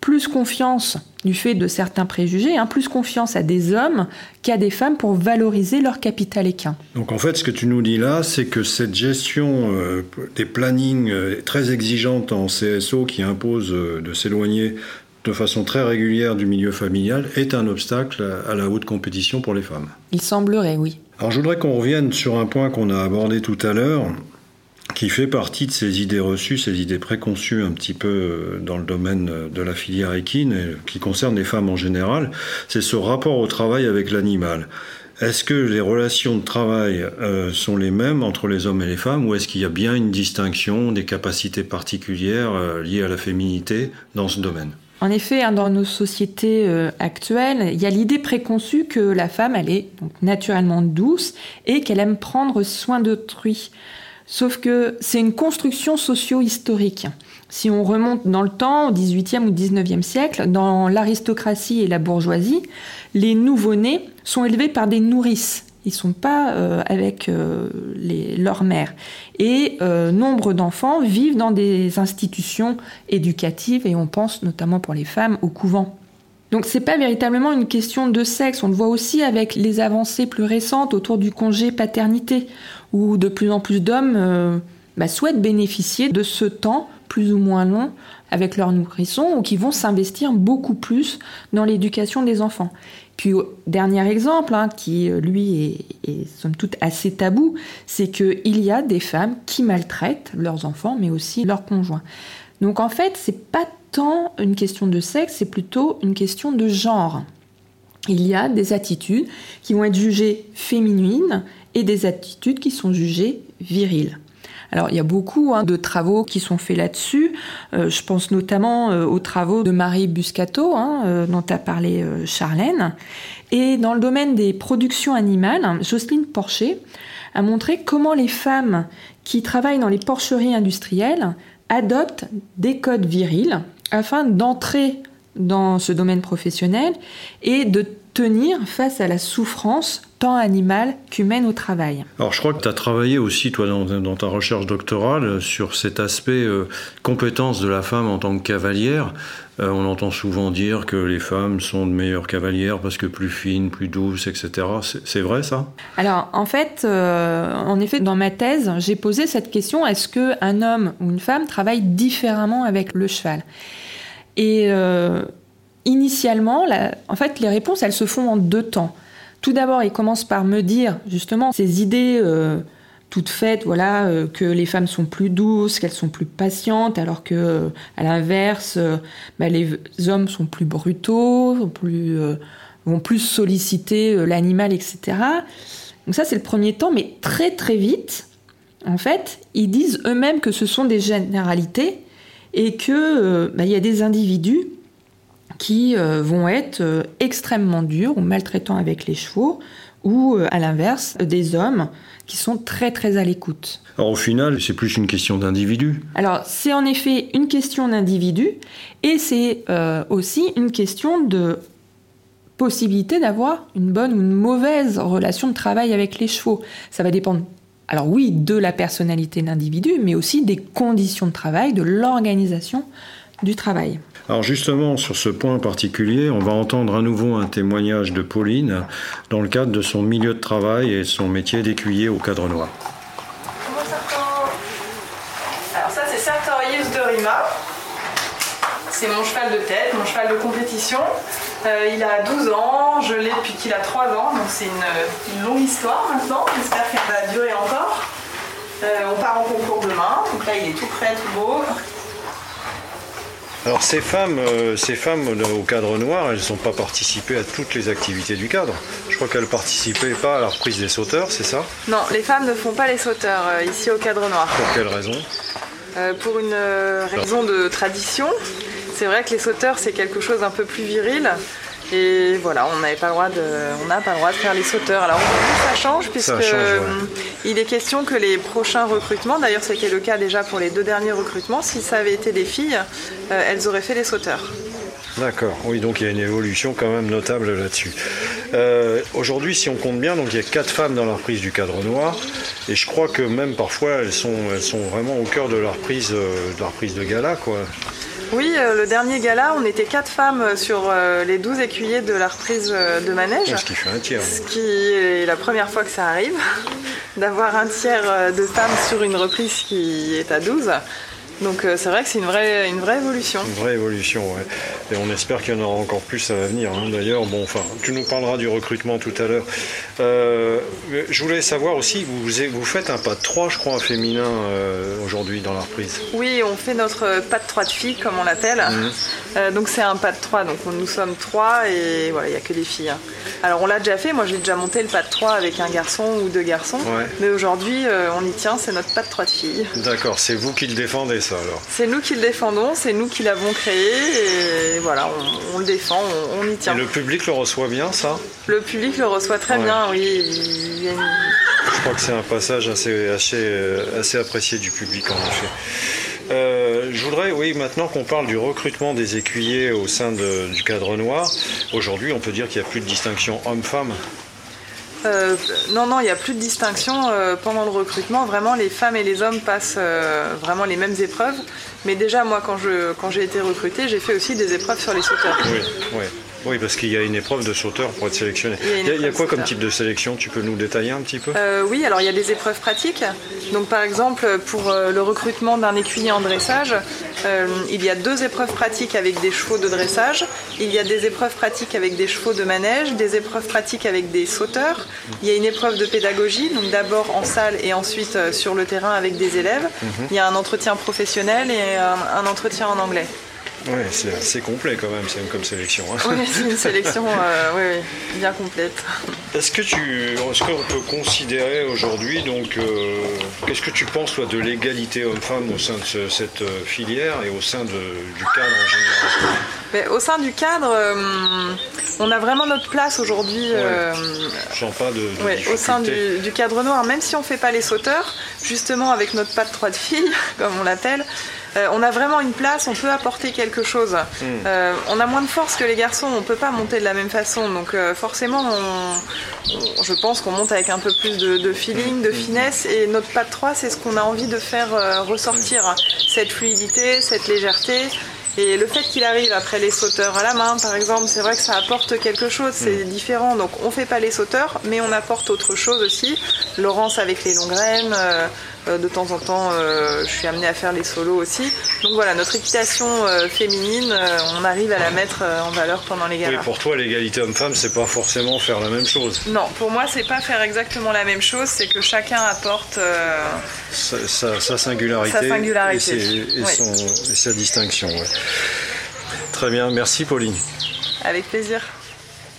plus confiance du fait de certains préjugés, hein, plus confiance à des hommes qu'à des femmes pour valoriser leur capital équin. Donc en fait, ce que tu nous dis là, c'est que cette gestion euh, des plannings euh, très exigeante en CSO qui impose euh, de s'éloigner de façon très régulière du milieu familial est un obstacle à la haute compétition pour les femmes. Il semblerait, oui. Alors je voudrais qu'on revienne sur un point qu'on a abordé tout à l'heure, qui fait partie de ces idées reçues, ces idées préconçues un petit peu euh, dans le domaine euh, de la filière équine, et qui concerne les femmes en général, c'est ce rapport au travail avec l'animal. Est-ce que les relations de travail euh, sont les mêmes entre les hommes et les femmes ou est-ce qu'il y a bien une distinction des capacités particulières liées à la féminité dans ce domaine? En effet, hein, dans nos sociétés actuelles, il y a l'idée préconçue que la femme, elle est naturellement douce et qu'elle aime prendre soin d'autrui. Sauf que c'est une construction socio-historique. Si on remonte dans le temps, au XVIIIe ou XIXe siècle, dans l'aristocratie et la bourgeoisie, les nouveau-nés sont élevés par des nourrices. Ils sont pas euh, avec euh, leur mère. Et euh, nombre d'enfants vivent dans des institutions éducatives, et on pense notamment pour les femmes au couvent. Donc c'est pas véritablement une question de sexe, on le voit aussi avec les avancées plus récentes autour du congé paternité, où de plus en plus d'hommes bah, souhaitent bénéficier de ce temps plus ou moins long avec leurs nourrissons ou qui vont s'investir beaucoup plus dans l'éducation des enfants. Puis, dernier exemple, hein, qui euh, lui est, est, somme toute assez tabou, c'est qu'il y a des femmes qui maltraitent leurs enfants, mais aussi leurs conjoints. Donc en fait, c'est pas tant une question de sexe, c'est plutôt une question de genre. Il y a des attitudes qui vont être jugées féminines et des attitudes qui sont jugées viriles. Alors il y a beaucoup hein, de travaux qui sont faits là-dessus. Euh, je pense notamment euh, aux travaux de Marie Buscato, hein, euh, dont a parlé Charlène. Et dans le domaine des productions animales, Jocelyne Porcher a montré comment les femmes qui travaillent dans les porcheries industrielles adoptent des codes virils afin d'entrer dans ce domaine professionnel et de tenir face à la souffrance tant animale qu'humaine au travail. Alors je crois que tu as travaillé aussi, toi, dans, ta recherche doctorale, sur cet aspect euh, compétence de la femme en tant que cavalière. Euh, on entend souvent dire que les femmes sont de meilleures cavalières parce que plus fines, plus douces, etc. C'est vrai ça? Alors en fait, euh, en effet, dans ma thèse, j'ai posé cette question est-ce qu'un homme ou une femme travaille différemment avec le cheval? Et initialement, en fait, les réponses, elles se font en deux temps. Tout d'abord, il commence par me dire justement ces idées euh, toutes faites, voilà, euh, que les femmes sont plus douces, qu'elles sont plus patientes, alors que euh, à l'inverse, bah, les hommes sont plus brutaux, plus, vont plus solliciter l'animal, etc. Donc ça, c'est le premier temps, mais très très vite, en fait, ils disent eux-mêmes que ce sont des généralités et que bah, il y a des individus qui euh, vont être euh, extrêmement durs ou maltraitants avec les chevaux, ou euh, à l'inverse, des hommes qui sont très très à l'écoute. Alors au final, c'est plus une question d'individu. Alors c'est en effet une question d'individu et c'est aussi une question de possibilité d'avoir une bonne ou une mauvaise relation de travail avec les chevaux. Ça va dépendre alors oui, de la personnalité de l'individu, mais aussi des conditions de travail, de l'organisation du travail. Alors justement, sur ce point particulier, on va entendre à nouveau un témoignage de Pauline dans le cadre de son milieu de travail et son métier d'écuyer au cadre noir. Alors ça c'est Sartorius de Rima. C'est mon cheval de tête, mon cheval de compétition. Euh, il a 12 ans, je l'ai depuis qu'il a 3 ans, donc c'est une, longue histoire maintenant. J'espère qu'elle va durer encore. Euh, on part en concours demain, donc là il est tout prêt, tout beau. Alors ces femmes, euh, ces femmes au cadre noir, elles n'ont pas participé à toutes les activités du cadre. Je crois qu'elles participaient pas à la reprise des sauteurs, c'est ça? Non, les femmes ne font pas les sauteurs euh, ici au cadre noir. Pour quelle raison? Euh, Pour une raison de tradition. C'est vrai que les sauteurs c'est quelque chose d'un peu plus viril. Et voilà, on n'avait pas le droit de, on n'a pas le droit de faire les sauteurs. Alors ça change puisque change, ouais. il est question que les prochains recrutements, d'ailleurs c'était le cas déjà pour les deux derniers recrutements, si ça avait été des filles, euh, elles auraient fait les sauteurs. D'accord, oui, donc il y a une évolution quand même notable là-dessus. Euh, Aujourd'hui, si on compte bien, donc il y a quatre femmes dans la reprise du cadre noir, et je crois que même parfois elles sont, elles sont vraiment au cœur de la reprise, euh, de la reprise de gala, quoi. Oui, euh, le dernier gala, on était quatre femmes sur euh, les 12 écuyers de la reprise euh, de manège. Ce qui fait un tiers. Ce qui est la première fois que ça arrive, d'avoir un tiers de femmes sur une reprise qui est à 12. Donc euh, c'est vrai que c'est une vraie, une vraie évolution. Une vraie évolution, ouais. Et on espère qu'il y en aura encore plus à l'avenir. hein. D'ailleurs, bon, enfin, tu nous parleras du recrutement tout à l'heure. Euh, je voulais savoir aussi, vous, vous faites un pas de 3, je crois, féminin euh, aujourd'hui dans la reprise. Oui, on fait notre pas de 3 de filles, comme on l'appelle. Euh, donc c'est un pas de 3, donc on- nous sommes 3 et voilà, il n'y a que des filles. hein. Alors on l'a déjà fait, moi j'ai déjà monté le pas de 3 avec un garçon ou deux garçons. Ouais. Mais aujourd'hui, on y tient, c'est notre pas de 3 de filles. D'accord, c'est vous qui le défendez, ça, alors. C'est nous qui le défendons, c'est nous qui l'avons créé et voilà, on, on le défend, on, on y tient. Et le public le reçoit bien, ça? Le public le reçoit très Ouais. bien, oui. il y a une- Je crois que c'est un passage assez, assez, euh, assez apprécié du public en effet. Euh, je voudrais, oui, maintenant qu'on parle du recrutement des écuyers au sein de- du cadre noir, aujourd'hui on peut dire qu'il n'y a plus de distinction homme-femme? Euh, non, non, il n'y a plus de distinction euh, pendant le recrutement. Vraiment, les femmes et les hommes passent euh, vraiment les mêmes épreuves. Mais déjà, moi, quand j'ai été recrutée, j'ai fait aussi des épreuves sur les sauteurs. Oui, oui. Oui, parce qu'il y a une épreuve de sauteur pour être sélectionné. Il y a une Il y a, il y a épreuve quoi comme type de sélection Tu peux nous détailler un petit peu Euh, oui, alors il y a des épreuves pratiques. Donc par exemple, pour euh, le recrutement d'un écuyer en dressage, euh, il y a deux épreuves pratiques avec des chevaux de dressage. Il y a des épreuves pratiques avec des chevaux de manège, des épreuves pratiques avec des sauteurs. Il y a une épreuve de pédagogie, donc d'abord en salle et ensuite sur le terrain avec des élèves. Il y a un entretien professionnel et un, un entretien en anglais. Oui, c'est assez complet quand même, c'est comme sélection. hein. Oui, c'est une sélection euh, oui, oui, bien complète. Est-ce que tu, est-ce qu'on peut considérer aujourd'hui donc, euh, qu'est-ce que tu penses toi de l'égalité homme-femme au sein de ce- cette euh, filière et au sein de- du cadre en général? Mais au sein du cadre, euh, on a vraiment notre place aujourd'hui. pas de, de Ouais, au sein du, du cadre noir, même si on fait pas les sauteurs, justement avec notre pas de trois de filles, comme on l'appelle, euh, on a vraiment une place, on peut apporter quelque chose. Hmm. Euh, on a moins de force que les garçons, on peut pas monter de la même façon, donc euh, forcément, on- on- je pense qu'on monte avec un peu plus de, de feeling, Hmm. de finesse, et notre pas de 3, c'est ce qu'on a envie de faire ressortir, cette fluidité, cette légèreté. Et le fait qu'il arrive après les sauteurs à la main, par exemple, c'est vrai que ça apporte quelque chose, c'est différent. Donc on fait pas les sauteurs, mais on apporte autre chose aussi. Laurence avec les longues graines, euh, euh, de temps en temps, euh, je suis amenée à faire les solos aussi. Donc voilà, notre équitation euh, féminine, euh, on arrive à la mettre euh, en valeur pendant les Oui, galas. pour toi, l'égalité homme-femme, c'est pas forcément faire la même chose. Non, pour moi, c'est pas faire exactement la même chose, c'est que chacun apporte. euh, Sa, sa- sa singularité, Sa singularité. et, ses- et Oui. son- et sa distinction. ouais. Très bien, merci Pauline. avec plaisir.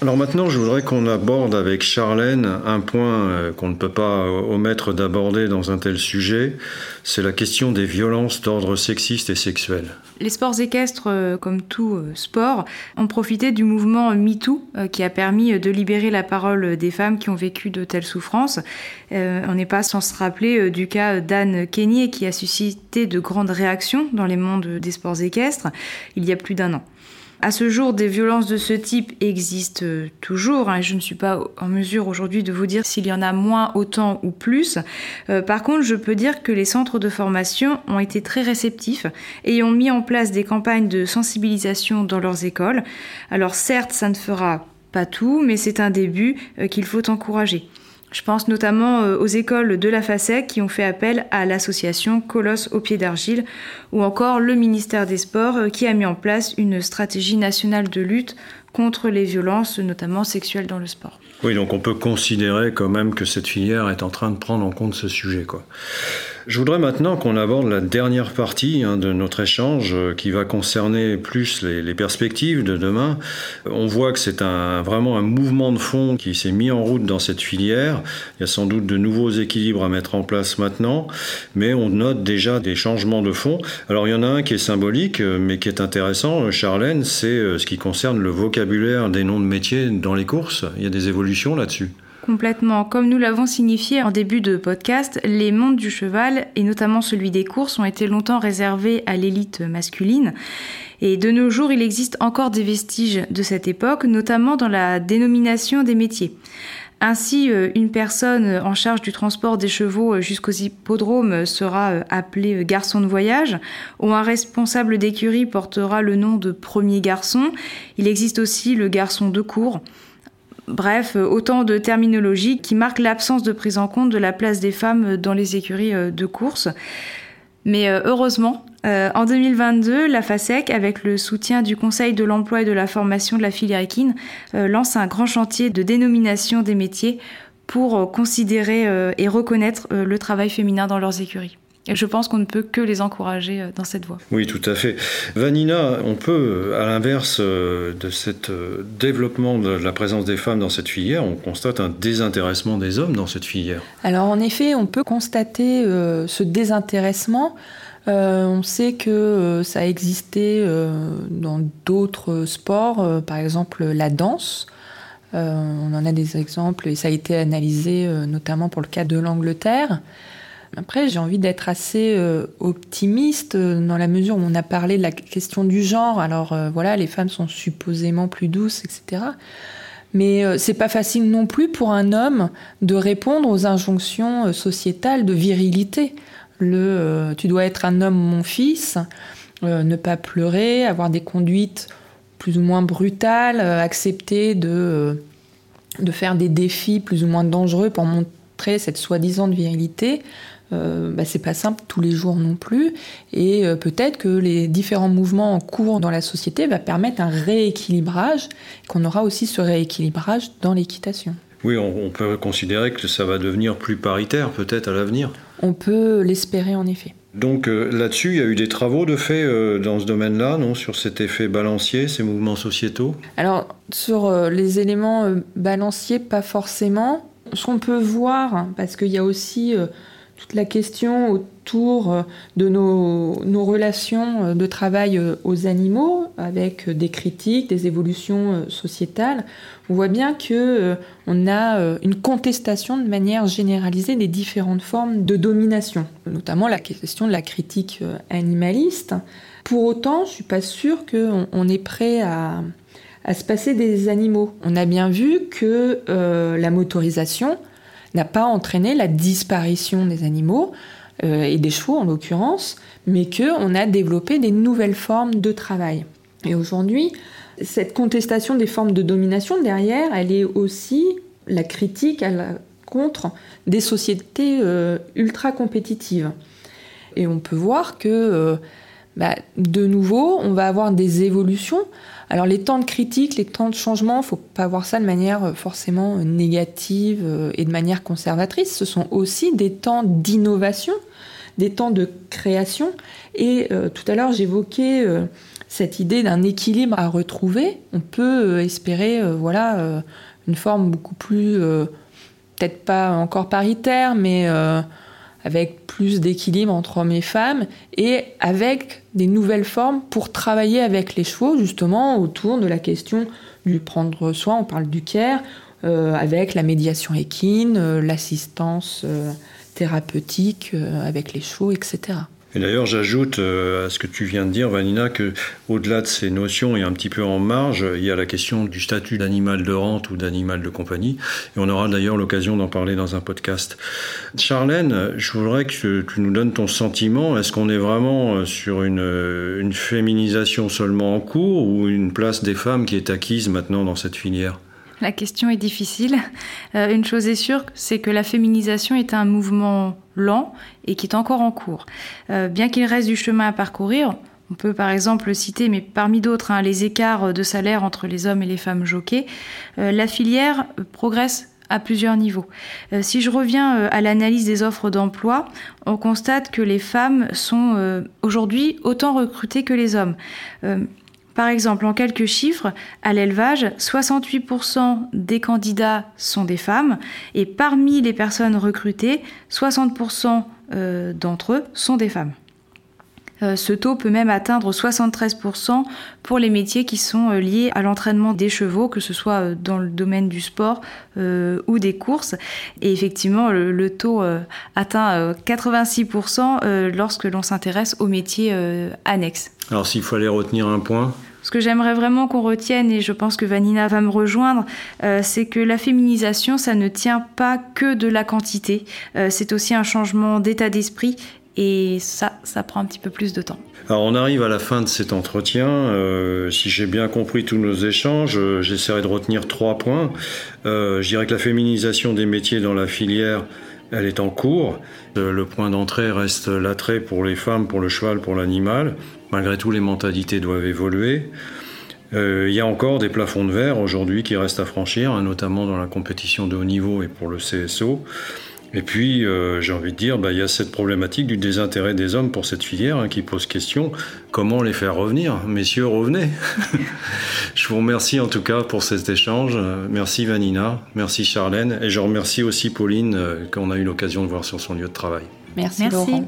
Alors maintenant, je voudrais qu'on aborde avec Charlène un point euh, qu'on ne peut pas euh, omettre d'aborder dans un tel sujet, c'est la question des violences d'ordre sexiste et sexuel. Les sports équestres, euh, comme tout sport, ont profité du mouvement MeToo qui a permis de libérer la parole des femmes qui ont vécu de telles souffrances. On n'est pas sans se rappeler du cas d'Anne Kenyé qui a suscité de grandes réactions dans les mondes des sports équestres il y a plus d'un an. À ce jour, des violences de ce type existent toujours. hein, je ne suis pas en mesure aujourd'hui de vous dire s'il y en a moins, autant ou plus. Euh, par contre, je peux dire que les centres de formation ont été très réceptifs et ont mis en place des campagnes de sensibilisation dans leurs écoles. Alors certes, ça ne fera pas tout, mais c'est un début euh, qu'il faut encourager. Je pense notamment euh, aux écoles de la FASEC qui ont fait appel à l'association Colosse au pied d'argile ou encore le ministère des Sports euh, qui a mis en place une stratégie nationale de lutte contre les violences, notamment sexuelles dans le sport. Oui, donc on peut considérer quand même que cette filière est en train de prendre en compte ce sujet. Je voudrais maintenant qu'on aborde la dernière partie hein, de notre échange euh, qui va concerner plus les, perspectives de demain. On voit que c'est vraiment un mouvement de fond qui s'est mis en route dans cette filière. Il y a sans doute de nouveaux équilibres à mettre en place maintenant, mais on note déjà des changements de fond. Alors il y en a un qui est symbolique, euh, mais qui est intéressant, euh, Charlène, c'est ce qui concerne le vocabulaire des noms de métiers dans les courses. Il y a des évolutions là-dessus. Complètement. Comme nous l'avons signifié en début de podcast, les mondes du cheval, et notamment celui des courses, ont été longtemps réservés à l'élite masculine. Et de nos jours, il existe encore des vestiges de cette époque, notamment dans la dénomination des métiers. Ainsi, euh, une personne en charge du transport des chevaux jusqu'aux hippodromes sera euh, appelée garçon de voyage, ou un responsable d'écurie portera le nom de premier garçon. Il existe aussi le garçon de cour. Bref, euh, autant de terminologie qui marquent l'absence de prise en compte de la place des femmes dans les écuries euh, de course. Mais euh, heureusement, en 2022, la FASEC, avec le soutien du Conseil de l'emploi et de la formation de la filière équine, lance un grand chantier de dénomination des métiers pour considérer et reconnaître le travail féminin dans leurs écuries. Et je pense qu'on ne peut que les encourager euh, dans cette voie. Oui, tout à fait. Vanina, on peut, à l'inverse euh, de ce euh, développement de la présence des femmes dans cette filière, on constate un désintéressement des hommes dans cette filière. Alors en effet, on peut constater ce désintéressement. on sait que ça a existé dans d'autres sports, par exemple la danse. on en a des exemples et ça a été analysé notamment pour le cas de l'Angleterre. Après, j'ai envie d'être assez euh, optimiste euh, dans la mesure où on a parlé de la question du genre. Alors euh, voilà, les femmes sont supposément plus douces, etc. Mais c'est pas facile non plus pour un homme de répondre aux injonctions sociétales de virilité. Le tu dois être un homme, mon fils, ne pas pleurer, avoir des conduites plus ou moins brutales, accepter de, de faire des défis plus ou moins dangereux pour montrer cette soi-disant virilité. Euh, bah, c'est pas simple tous les jours non plus. Et euh, peut-être que les différents mouvements en cours dans la société va permettre un rééquilibrage, qu'on aura aussi ce rééquilibrage dans l'équitation. Oui, on, peut considérer que ça va devenir plus paritaire peut-être à l'avenir. On peut l'espérer en effet. Donc euh, là-dessus, il y a eu des travaux de fait dans ce domaine-là, non Sur cet effet balancier, ces mouvements sociétaux? Alors, sur les éléments balanciers, pas forcément. Ce qu'on peut voir, parce qu'il y a aussi toute la question autour euh, de nos, relations euh, de travail euh, aux animaux, avec des critiques, des évolutions sociétales, on voit bien que on a une contestation de manière généralisée des différentes formes de domination, notamment la question de la critique animaliste. Pour autant, je suis pas sûre qu'on on est prêt à, se passer des animaux. On a bien vu que la motorisation n'a pas entraîné la disparition des animaux, euh, et des chevaux en l'occurrence, mais qu'on a développé des nouvelles formes de travail. Et aujourd'hui, cette contestation des formes de domination, derrière, elle est aussi la critique contre des sociétés euh, ultra compétitives. Et on peut voir que, euh, bah, de nouveau, on va avoir des évolutions alors les temps de critique, les temps de changement, faut pas voir ça de manière euh, forcément euh, négative euh, et de manière conservatrice. Ce sont aussi des temps d'innovation, des temps de création. Et tout à l'heure, j'évoquais cette idée d'un équilibre à retrouver. On peut espérer, voilà, une forme beaucoup plus, peut-être pas encore paritaire, mais avec plus d'équilibre entre hommes et femmes et avec des nouvelles formes pour travailler avec les chevaux justement autour de la question du prendre soin, on parle du care, euh, avec la médiation équine, euh, l'assistance euh, thérapeutique avec les chevaux, etc. Et d'ailleurs, j'ajoute euh, à ce que tu viens de dire, Vanina, que au-delà de ces notions et un petit peu en marge, il y a la question du statut d'animal de rente ou d'animal de compagnie. Et on aura d'ailleurs l'occasion d'en parler dans un podcast. Charlène, je voudrais que tu nous donnes ton sentiment. Est-ce qu'on est vraiment euh, sur une, une féminisation seulement en cours ou une place des femmes qui est acquise maintenant dans cette filière? La question est difficile. Euh, une chose est sûre, c'est que la féminisation est un mouvement lent et qui est encore en cours. Euh, bien qu'il reste du chemin à parcourir, on peut par exemple citer, mais parmi d'autres, hein, les écarts de salaire entre les hommes et les femmes jockeys, euh, la filière progresse à plusieurs niveaux. si je reviens à l'analyse des offres d'emploi, on constate que les femmes sont aujourd'hui autant recrutées que les hommes. Par exemple, en quelques chiffres, à l'élevage, 68% des candidats sont des femmes et parmi les personnes recrutées, 60% euh, d'entre eux sont des femmes. Euh, ce taux peut même atteindre 73% pour les métiers qui sont euh, liés à l'entraînement des chevaux, que ce soit dans le domaine du sport ou des courses. Et effectivement, le, taux atteint 86% lorsque l'on s'intéresse aux métiers annexes. Alors s'il fallait retenir un point, ce que j'aimerais vraiment qu'on retienne, et je pense que Vanina va me rejoindre, euh, c'est que la féminisation, ça ne tient pas que de la quantité, euh, c'est aussi un changement d'état d'esprit, et ça, ça prend un petit peu plus de temps. Alors on arrive à la fin de cet entretien. Euh, si j'ai bien compris tous nos échanges, j'essaierai de retenir trois points. je dirais que la féminisation des métiers dans la filière, elle est en cours. Le point d'entrée reste l'attrait pour les femmes, pour le cheval, pour l'animal. Malgré tout, les mentalités doivent évoluer. Euh, il y a encore des plafonds de verre aujourd'hui qui restent à franchir, hein, notamment dans la compétition de haut niveau et pour le CSO. Et puis, euh, j'ai envie de dire, bah, il y a cette problématique du désintérêt des hommes pour cette filière hein, qui pose question. Comment les faire revenir? Messieurs, revenez Je vous remercie en tout cas pour cet échange. Merci Vanina, merci Charlène, et je remercie aussi Pauline euh, qu'on a eu l'occasion de voir sur son lieu de travail. Merci, Laurent.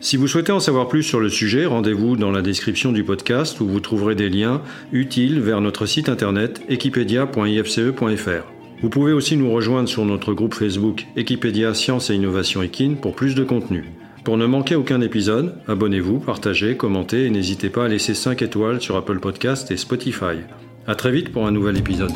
Si vous souhaitez en savoir plus sur le sujet, rendez-vous dans la description du podcast où vous trouverez des liens utiles vers notre site internet equipedia.ifce.fr. Vous pouvez aussi nous rejoindre sur notre groupe Facebook Equipedia Science et Innovation Equine pour plus de contenu. Pour ne manquer aucun épisode, abonnez-vous, partagez, commentez et n'hésitez pas à laisser 5 étoiles sur Apple Podcast et Spotify. A très vite pour un nouvel épisode.